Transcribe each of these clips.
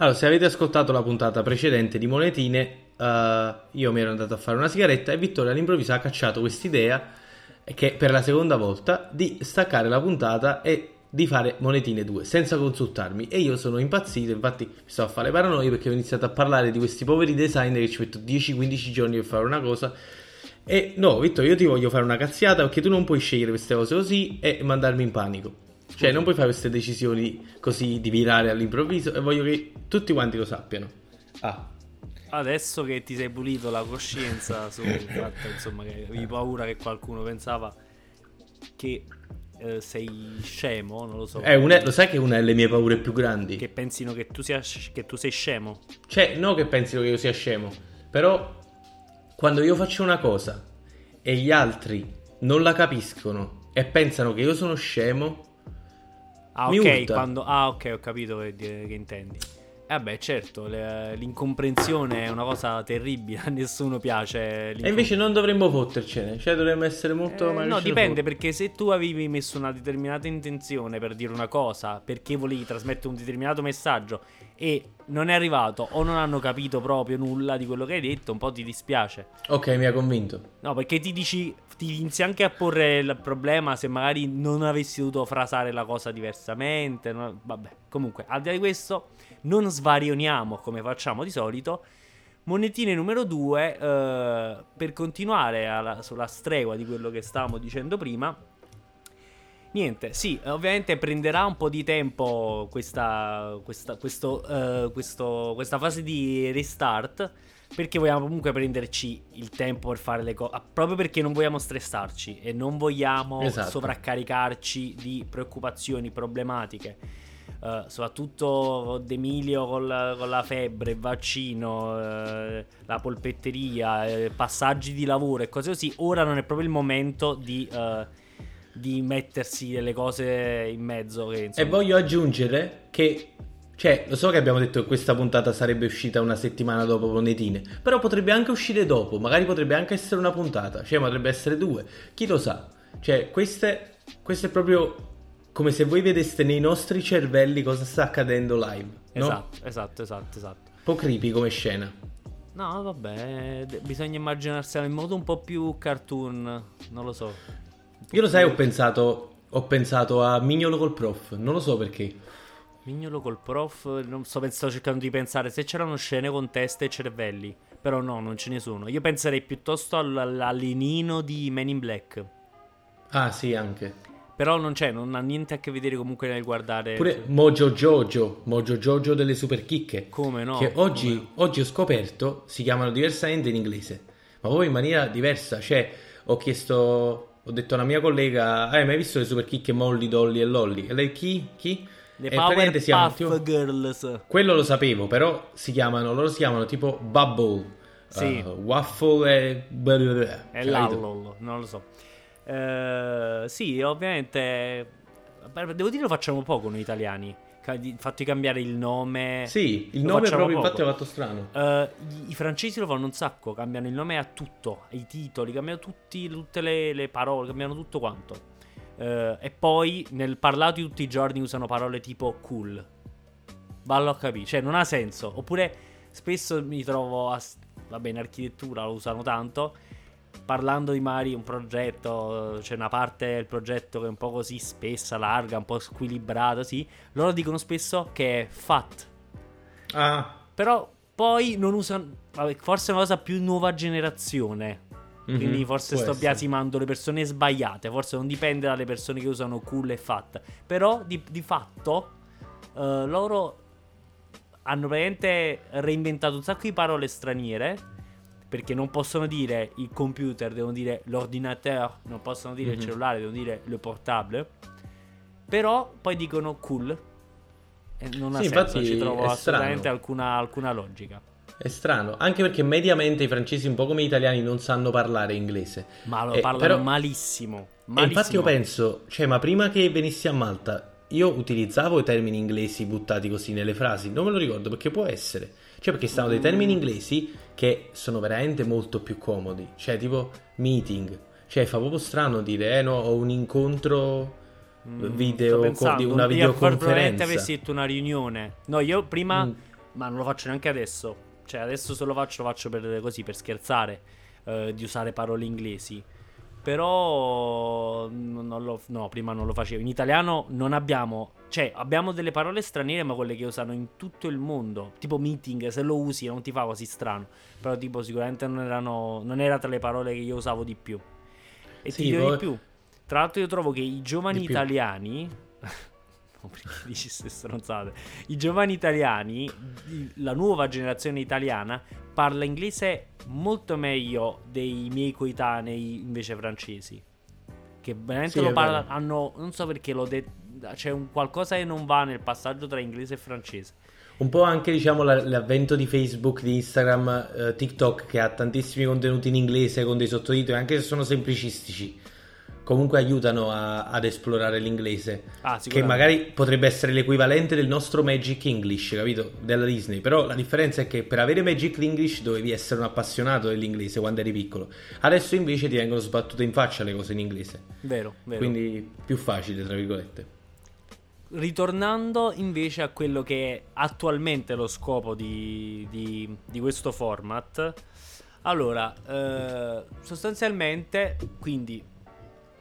Allora, se avete ascoltato la puntata precedente di Monetine, uh, io mi ero andato a fare una sigaretta e Vittorio all'improvviso ha cacciato quest'idea, che per la seconda volta, di staccare la puntata e di fare monetine 2 senza consultarmi. E io sono impazzito infatti mi sto a fare paranoia perché ho iniziato a parlare di questi poveri designer che ci metto 10-15 giorni per fare una cosa. E no Vittorio io ti voglio fare una cazziata perché tu non puoi scegliere queste cose così e mandarmi in panico cioè non puoi fare queste decisioni così di virare all'improvviso e voglio che tutti quanti lo sappiano ah adesso che ti sei pulito la coscienza sul fatto insomma che avevi paura che qualcuno pensava che eh, sei scemo, non lo so. È una, lo sai che è una delle mie paure più grandi? Che pensino che tu, sia, che tu sei scemo. Cioè, no che pensino che io sia scemo, però quando io faccio una cosa e gli altri non la capiscono e pensano che io sono scemo, ah, ok, quando... ah, ok, ho capito che, che intendi. Eh beh, certo, le, l'incomprensione è una cosa terribile, a nessuno piace. E invece non dovremmo fottercene, cioè dovremmo essere molto... Eh, no, dipende, perché se tu avevi messo una determinata intenzione per dire una cosa, perché volevi trasmettere un determinato messaggio e non è arrivato o non hanno capito proprio nulla di quello che hai detto, un po' ti dispiace. Ok, mi ha convinto. No, perché ti dici, ti inizi anche a porre il problema se magari non avessi dovuto frasare la cosa diversamente. No? Vabbè, comunque, al di là di questo non svarioniamo come facciamo di solito. Monetine numero 2, eh, per continuare alla, sulla stregua di quello che stavamo dicendo prima. Niente, sì, ovviamente prenderà un po' di tempo questa, questa, questo, uh, questo, questa fase di restart. Perché vogliamo comunque prenderci il tempo per fare le cose. Proprio perché non vogliamo stressarci e non vogliamo esatto. sovraccaricarci di preoccupazioni, problematiche Uh, soprattutto D'Emilio con la, con la febbre, il vaccino, uh, la polpetteria, uh, passaggi di lavoro e cose così, ora non è proprio il momento di, di mettersi delle cose in mezzo. Che, e voglio aggiungere che cioè, lo so che abbiamo detto che questa puntata sarebbe uscita una settimana dopo Monetine, però potrebbe anche uscire dopo, magari potrebbe anche essere una puntata, cioè potrebbe essere due, chi lo sa. Cioè, queste, questo è proprio come se voi vedeste nei nostri cervelli cosa sta accadendo live. No? Esatto, esatto, esatto, esatto. Un po' creepy come scena. No, vabbè, bisogna immaginarsela in modo un po' più cartoon, non lo so. Io lo sai, ho pensato, ho pensato a Mignolo col prof, non lo so perché. Mignolo col prof, non so, sto cercando di pensare se c'erano scene con teste e cervelli, però no, non ce ne sono. Io penserei piuttosto all'alenino di Men in Black. Ah, sì, anche. Però non c'è, non ha niente a che vedere comunque nel guardare. Pure Mojo Jojo, Mojo Jojo delle super chicche. Come no? Che oggi, oggi ho scoperto si chiamano diversamente in inglese, ma poi in maniera diversa. Cioè, ho chiesto, ho detto a una mia collega, hai mai visto le super chicche Molly, Dolly e Lolly? E lei chi? Chi? Le e Power Puff Girls. Quello lo sapevo, però si chiamano, loro si chiamano tipo Bubble. Sì. Uh, waffle e... E cioè, l'allol, non lo so. Uh, sì, ovviamente. Devo dire lo facciamo poco noi italiani. Di cambiare il nome. Sì, il nome proprio poco. infatti è fatto strano. Uh, i, i, francesi lo fanno un sacco, cambiano il nome a tutto, ai titoli, cambiano tutti, tutte le, le, parole, cambiano tutto quanto. Uh, e poi nel parlato di tutti i giorni usano parole tipo cool. Ballo a capire, cioè non ha senso. Oppure spesso mi trovo a... Vabbè, in architettura lo usano tanto parlando di magari un progetto, c'è una parte del progetto che è un po' così spessa, larga, un po' squilibrata, sì, loro dicono spesso che è fat. Ah. Però poi non usano, vabbè, forse è una cosa più nuova generazione. Mm-hmm, Quindi forse sto essere. biasimando le persone sbagliate. Forse non dipende dalle persone che usano cool e fat. Però di, di fatto uh, loro hanno praticamente reinventato un sacco di parole straniere perché non possono dire il computer, devono dire l'ordinateur, non possono dire mm-hmm. il mhm. cellulare, devono dire le portable. Però poi dicono cool. E non ha sì, senso, ci trovo assolutamente alcuna, alcuna, logica. È strano, anche perché mediamente i francesi, un po' come gli italiani, non sanno parlare inglese. Ma lo eh, parlano però... malissimo. malissimo. infatti io penso, cioè, ma prima che venissi a Malta, io utilizzavo i termini inglesi buttati così nelle frasi, non me lo ricordo perché può essere. Cioè, perché stanno dei termini inglesi che sono veramente molto più comodi. Cioè, tipo meeting. Cioè, fa proprio strano dire, eh no, ho un incontro mm, video, pensando, una videoconferenza. Probabilmente avessi detto una riunione. No, io prima... Mm. ma non lo faccio neanche adesso. Cioè, adesso se lo faccio, lo faccio per, così, per scherzare, eh, di usare parole inglesi. Però non lo, no, prima non lo facevo. In italiano non abbiamo, cioè abbiamo delle parole straniere, ma quelle che usano in tutto il mondo. Tipo meeting, se lo usi non ti fa così strano. Però tipo sicuramente non, erano, non era tra le parole che io usavo di più. E sì, ti poi... di più. Tra l'altro io trovo che i giovani italiani perché dici queste stronzate. I giovani italiani, la nuova generazione italiana, parla inglese molto meglio dei miei coetanei invece francesi. Che veramente sì, lo parlano, hanno, non so perché lo de- c'è un qualcosa che non va nel passaggio tra inglese e francese. Un po' anche diciamo l'avvento di Facebook, di Instagram, eh, TikTok che ha tantissimi contenuti in inglese con dei sottotitoli, anche se sono semplicistici comunque aiutano a, ad esplorare l'inglese. Ah, che magari potrebbe essere l'equivalente del nostro Magic English, capito? Della Disney. Però la differenza è che per avere Magic English dovevi essere un appassionato dell'inglese quando eri piccolo. Adesso invece ti vengono sbattute in faccia le cose in inglese. Vero, vero. Quindi più facile, tra virgolette. Ritornando invece a quello che è attualmente lo scopo di, di, di questo format. Allora, eh, sostanzialmente, quindi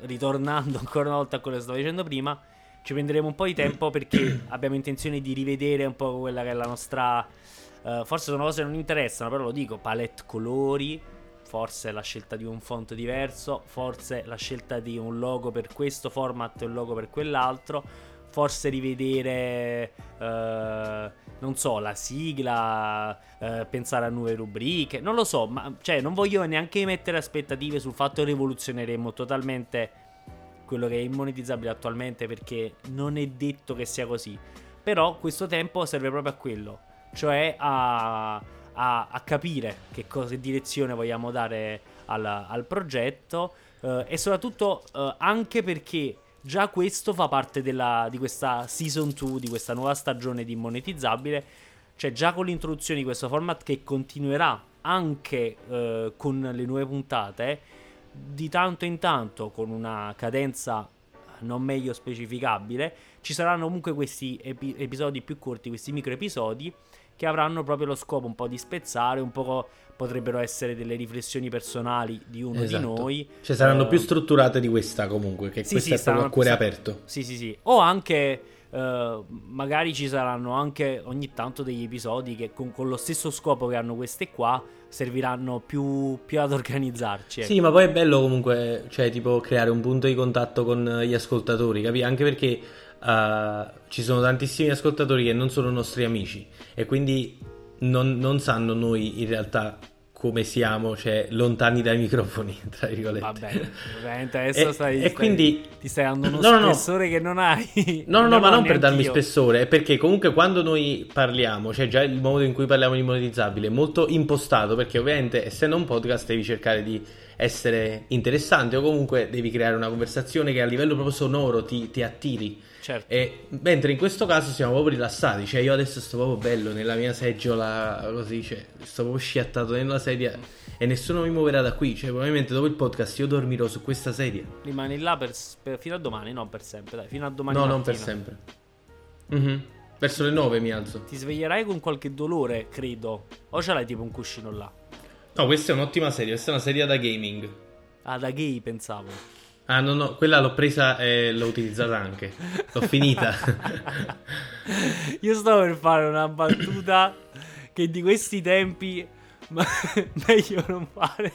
ritornando ancora una volta a quello che stavo dicendo prima, ci prenderemo un po' di tempo perché abbiamo intenzione di rivedere un po' quella che è la nostra... Uh, forse sono cose che non interessano, però lo dico, palette colori, forse la scelta di un font diverso, forse la scelta di un logo per questo format e un logo per quell'altro, forse rivedere, uh, non so, la sigla, uh, pensare a nuove rubriche, non lo so, ma cioè non voglio neanche mettere aspettative sul fatto che rivoluzioneremo totalmente quello che è immonetizzabile attualmente perché non è detto che sia così. Però questo tempo serve proprio a quello, cioè a, a, a capire che, cosa, che direzione vogliamo dare al, al progetto uh, e soprattutto anche perché Già questo fa parte della, di questa season 2, di questa nuova stagione di monetizzabile. Cioè, già con l'introduzione di questo format che continuerà anche eh, con le nuove puntate, di tanto in tanto, con una cadenza non meglio specificabile, ci saranno comunque questi epi- episodi più corti, questi micro episodi che avranno proprio lo scopo un po' di spezzare, un po' potrebbero essere delle riflessioni personali di uno esatto. di noi. Cioè saranno uh, più strutturate di questa comunque, che sì, questa sì, è proprio a cuore aperto. Sì, sì, sì. O anche... Uh, magari ci saranno anche ogni tanto degli episodi che con, con, lo stesso scopo che hanno queste qua serviranno più, più ad organizzarci. Ecco. Sì, ma poi è bello comunque, cioè tipo creare un punto di contatto con gli ascoltatori, capi? Anche perché uh, ci sono tantissimi ascoltatori che non sono nostri amici e quindi non, non sanno noi in realtà come siamo, cioè lontani dai microfoni, tra virgolette. Vabbè, ovviamente adesso e, stai, e quindi, ti stai dando uno no, spessore no. che non hai. No, no, no, ma non per darmi io. spessore, è perché comunque quando noi parliamo, cioè già il modo in cui parliamo di monetizzabile è molto impostato, perché ovviamente essendo un podcast devi cercare di essere interessante o comunque devi creare una conversazione che a livello proprio sonoro ti, ti attiri. Certo. E, mentre in questo caso siamo proprio rilassati, cioè io adesso sto proprio bello nella mia seggiola così, cioè sto proprio sciattato nella sedia e nessuno mi muoverà da qui, cioè probabilmente dopo il podcast io dormirò su questa sedia. Rimani là per, per, fino a domani, no per sempre, dai, fino a domani. No, mattina. non per sempre. Mm-hmm. Verso le 9 mi alzo. Ti sveglierai con qualche dolore, credo. O ce l'hai tipo un cuscino là? No, questa è un'ottima sedia, questa è una sedia da gaming. Ah, da gay pensavo. Ah, no, no, quella l'ho presa e l'ho utilizzata anche. L'ho finita. Io sto per fare una battuta che di questi tempi meglio non fare.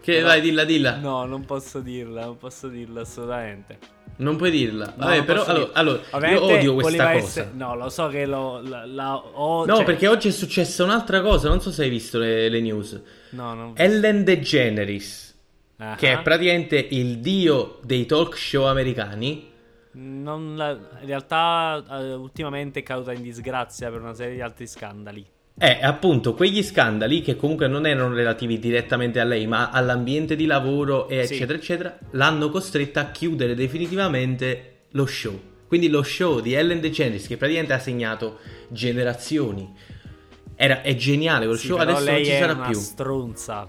Che Però... vai, dilla, dilla. No, non posso dirla, non posso dirla assolutamente. Non puoi dirla. No, Vabbè, però allora, allora io odio questa cosa. Essere... No, lo so che lo, la, la ho, No, cioè... perché oggi è successa un'altra cosa. Non so se hai visto le, le news. No, non Ellen DeGeneres uh-huh. che è praticamente il dio dei talk show americani. La, in realtà uh, ultimamente è caduta in disgrazia per una serie di altri scandali. Eh, appunto, quegli scandali che comunque non erano relativi direttamente a lei, ma all'ambiente di lavoro, e sì. eccetera, eccetera, l'hanno costretta a chiudere definitivamente lo show. Quindi lo show di Ellen DeGeneres, che praticamente ha segnato generazioni, era, è geniale quel sì, show, adesso non ci sarà più. stronza.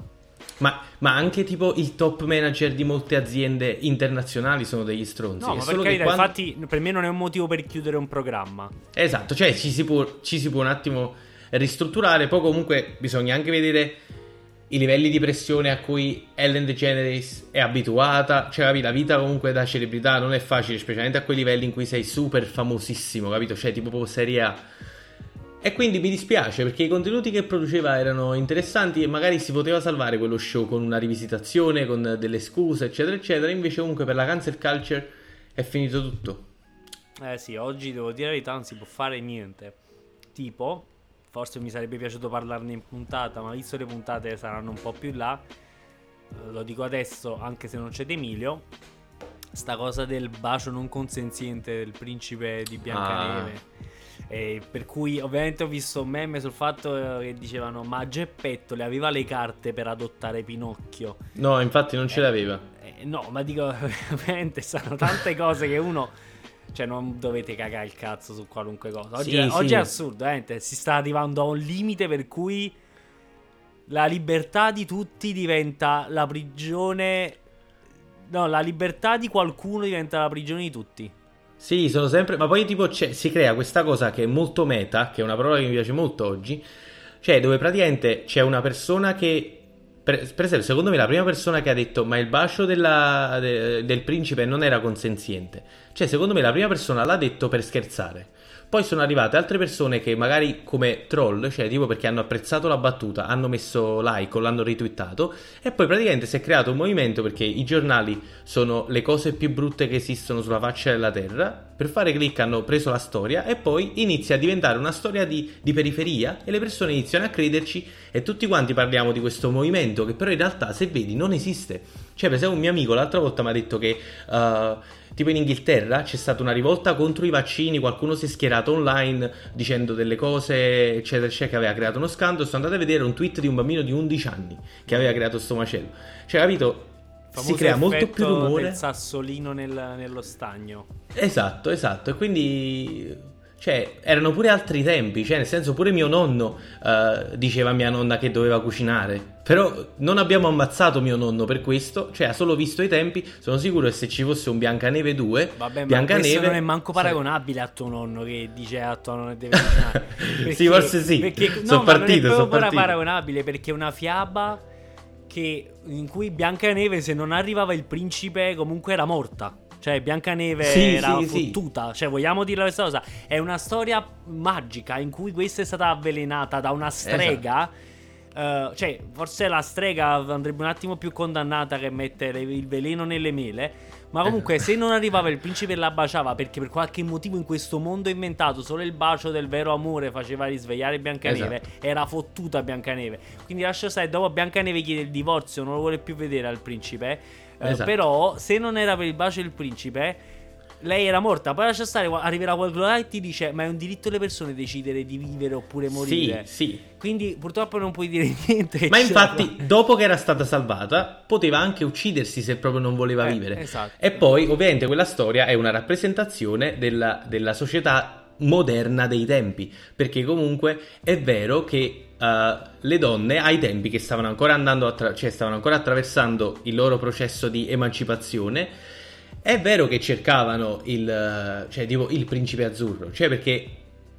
Ma, ma, anche tipo il top manager di molte aziende internazionali sono degli stronzi. No, ma per carità, quando... infatti per me non è un motivo per chiudere un programma. Esatto, cioè ci si può, ci si può un attimo ristrutturare. Poi comunque bisogna anche vedere i livelli di pressione a cui Ellen DeGeneres è abituata. Cioè, capi, la vita comunque da celebrità non è facile, specialmente a quei livelli in cui sei super famosissimo, capito? Cioè, tipo serie A. E quindi mi dispiace perché i contenuti che produceva erano interessanti e magari si poteva salvare quello show con una rivisitazione, con delle scuse, eccetera, eccetera. Invece, comunque, per la cancel culture è finito tutto. Eh sì, oggi devo dire la verità, non si può fare niente. Tipo, forse mi sarebbe piaciuto parlarne in puntata, ma visto le puntate saranno un po' più là, eh, lo dico adesso anche se non c'è Emilio. Sta cosa del bacio non consenziente del principe di Biancaneve. Ah. E per cui ovviamente ho visto un meme sul fatto che dicevano ma Geppetto le aveva le carte per adottare Pinocchio. No, infatti non ce le aveva. Eh, no, ma dico, ovviamente sono tante cose che uno cioè, non dovete cagare il cazzo su qualunque cosa. Oggi, sì, è, sì. oggi è, assurdo, eh? si sta arrivando a un limite per cui la libertà di tutti diventa la prigione. No, la libertà di qualcuno diventa la prigione di tutti. Sì, sono sempre. Ma poi, tipo, si crea questa cosa che è molto meta, che è una parola che mi piace molto oggi. Cioè, dove praticamente c'è una persona che per, per, esempio, secondo me la prima persona che ha detto ma il bacio della, de, del principe non era consenziente, cioè secondo me la prima persona l'ha detto per scherzare. Poi sono arrivate altre persone che magari come troll, cioè tipo perché hanno apprezzato la battuta, hanno messo like o l'hanno retweetato e poi praticamente si è creato un movimento perché i giornali sono le cose più brutte che esistono sulla faccia della terra. Per fare click hanno preso la storia e poi inizia a diventare una storia di, di periferia e le persone iniziano a crederci e tutti quanti parliamo di questo movimento che però in realtà se vedi non esiste. Cioè per esempio un mio amico l'altra volta mi ha detto che... Uh, Tipo in Inghilterra c'è stata una rivolta contro i vaccini, qualcuno si è schierato online dicendo delle cose, eccetera, eccetera, che aveva creato uno scandalo. Sono andato a vedere un tweet di un bambino di 11 anni che aveva creato sto macello. Cioè, capito? si crea molto più rumore. Il sassolino nel, nello stagno. Esatto, esatto. E quindi cioè, erano pure altri tempi, cioè, nel senso, pure mio nonno uh, diceva a mia nonna che doveva cucinare. Però non abbiamo ammazzato mio nonno per questo, cioè, ha solo visto i tempi. Sono sicuro che se ci fosse un Biancaneve 2, Vabbè, Biancaneve. Ma non è manco paragonabile a tuo nonno che dice a tua nonna che deve cucinare. Perché, sì, forse sì. Perché, no, sono partito, non è proprio paragonabile perché è una fiaba che, in cui Biancaneve, se non arrivava il principe, comunque era morta. Cioè, Biancaneve sì, era sì, fottuta. Sì. Cioè, vogliamo dire questa cosa? È una storia magica in cui questa è stata avvelenata da una strega. Esatto. Uh, cioè, forse la strega andrebbe un attimo più condannata che mettere il veleno nelle mele. Ma comunque, se non arrivava il principe e la baciava, perché per qualche motivo in questo mondo inventato solo il bacio del vero amore faceva risvegliare Biancaneve, esatto. era fottuta Biancaneve. Quindi lascia stare, dopo Biancaneve chiede il divorzio, non lo vuole più vedere al principe. Eh, esatto. però, se non era per il bacio del principe, lei era morta. Poi lascia stare, arriverà qualcuno là e ti dice: Ma è un diritto delle persone decidere di vivere oppure morire. Sì, sì. Quindi purtroppo non puoi dire niente. Ma infatti, dopo che era stata salvata, poteva anche uccidersi se proprio non voleva eh, vivere. Esatto. E poi, ovviamente, quella storia è una rappresentazione della, della società moderna dei tempi. Perché comunque è vero che uh, le donne ai tempi che stavano ancora andando, attra- cioè stavano ancora attraversando il loro processo di emancipazione, è vero che cercavano il, cioè, tipo, il principe azzurro, cioè perché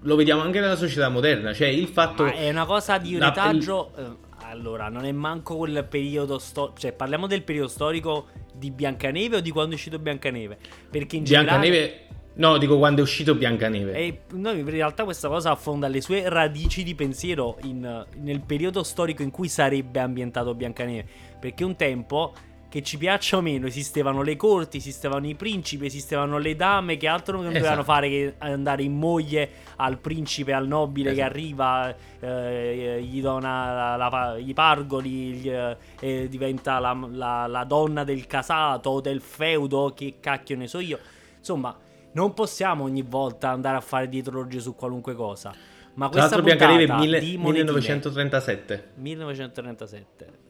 lo vediamo anche nella società moderna, cioè il fatto... Ma è una cosa di retaggio... La. Eh, allora, non è manco quel periodo storico. Cioè, parliamo del periodo storico di Biancaneve o di quando è uscito Biancaneve? Perché in Biancaneve generale... No, dico quando è uscito Biancaneve. E no, in realtà questa cosa affonda le sue radici di pensiero in, nel periodo storico in cui sarebbe ambientato Biancaneve. Perché un tempo, che ci piaccia o meno, esistevano le corti, esistevano i principi, esistevano le dame che altro non esatto. dovevano fare che andare in moglie al principe, al nobile esatto. che arriva, eh, gli dona la, la, i pargoli, gli, eh, diventa la, la, donna del casato, del feudo, che cacchio ne so io. Insomma non possiamo ogni volta andare a fare dietrologie su qualunque cosa. Ma Tra l'altro Biancaneve mille, 1937. 1937.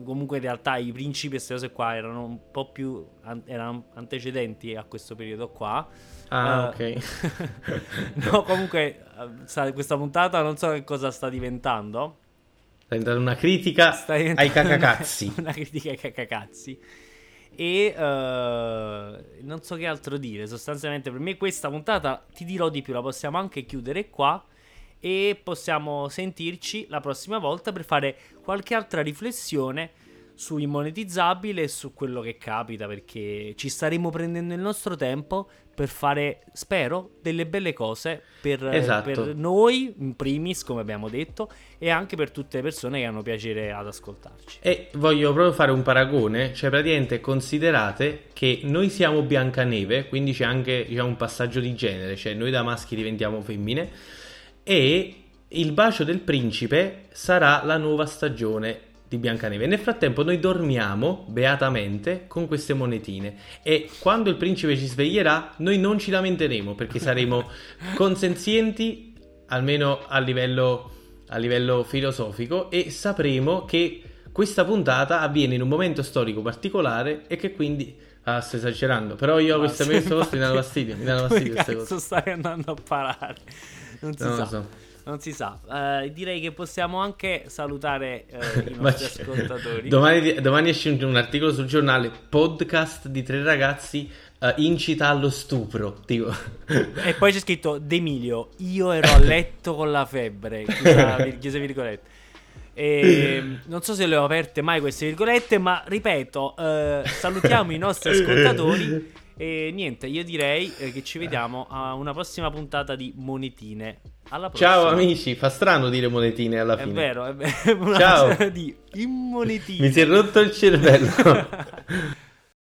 Eh, comunque in realtà i principi e queste cose qua erano un po' più an- erano antecedenti a questo periodo qua. Ah, uh, ok. no, comunque questa puntata non so che cosa sta diventando. Sta diventando una critica ai cacacazzi. una critica ai cacacazzi. E uh, non so che altro dire. Sostanzialmente, per me, questa puntata ti dirò di più. La possiamo anche chiudere qua. E possiamo sentirci la prossima volta per fare qualche altra riflessione su immonetizzabile e su quello che capita perché ci staremo prendendo il nostro tempo per fare, spero, delle belle cose per, Esatto. per noi, in primis, come abbiamo detto, e anche per tutte le persone che hanno piacere ad ascoltarci. E voglio proprio fare un paragone, cioè praticamente considerate che noi siamo Biancaneve, quindi c'è anche diciamo, un passaggio di genere, cioè noi da maschi diventiamo femmine e il bacio del principe sarà la nuova stagione di Biancaneve. Nel frattempo noi dormiamo beatamente con queste monetine e quando il principe ci sveglierà noi non ci lamenteremo perché saremo consenzienti almeno a livello, a livello filosofico e sapremo che questa puntata avviene in un momento storico particolare e che quindi Ah, sto esagerando, però io sì, queste cose infatti- mi danno fastidio, mi danno fastidio queste cose. stai andando a parare? Non si Non sa. so. Non si sa. Eh, direi che possiamo anche salutare eh, i nostri ascoltatori. Domani, domani esce un, articolo sul giornale podcast di tre ragazzi eh, incita allo stupro. Tipo. E poi c'è scritto D'Emilio, io ero a letto con la febbre. Chiusa, chiuse virgolette. E, non so se le ho aperte mai queste virgolette, ma ripeto, eh, salutiamo i nostri ascoltatori. E niente, io direi eh, che ci vediamo a una prossima puntata di Monetine. Alla prossima. Ciao amici, fa strano dire monetine alla È fine. vero, è vero. Ciao. di immonetine. Mi si è rotto il cervello.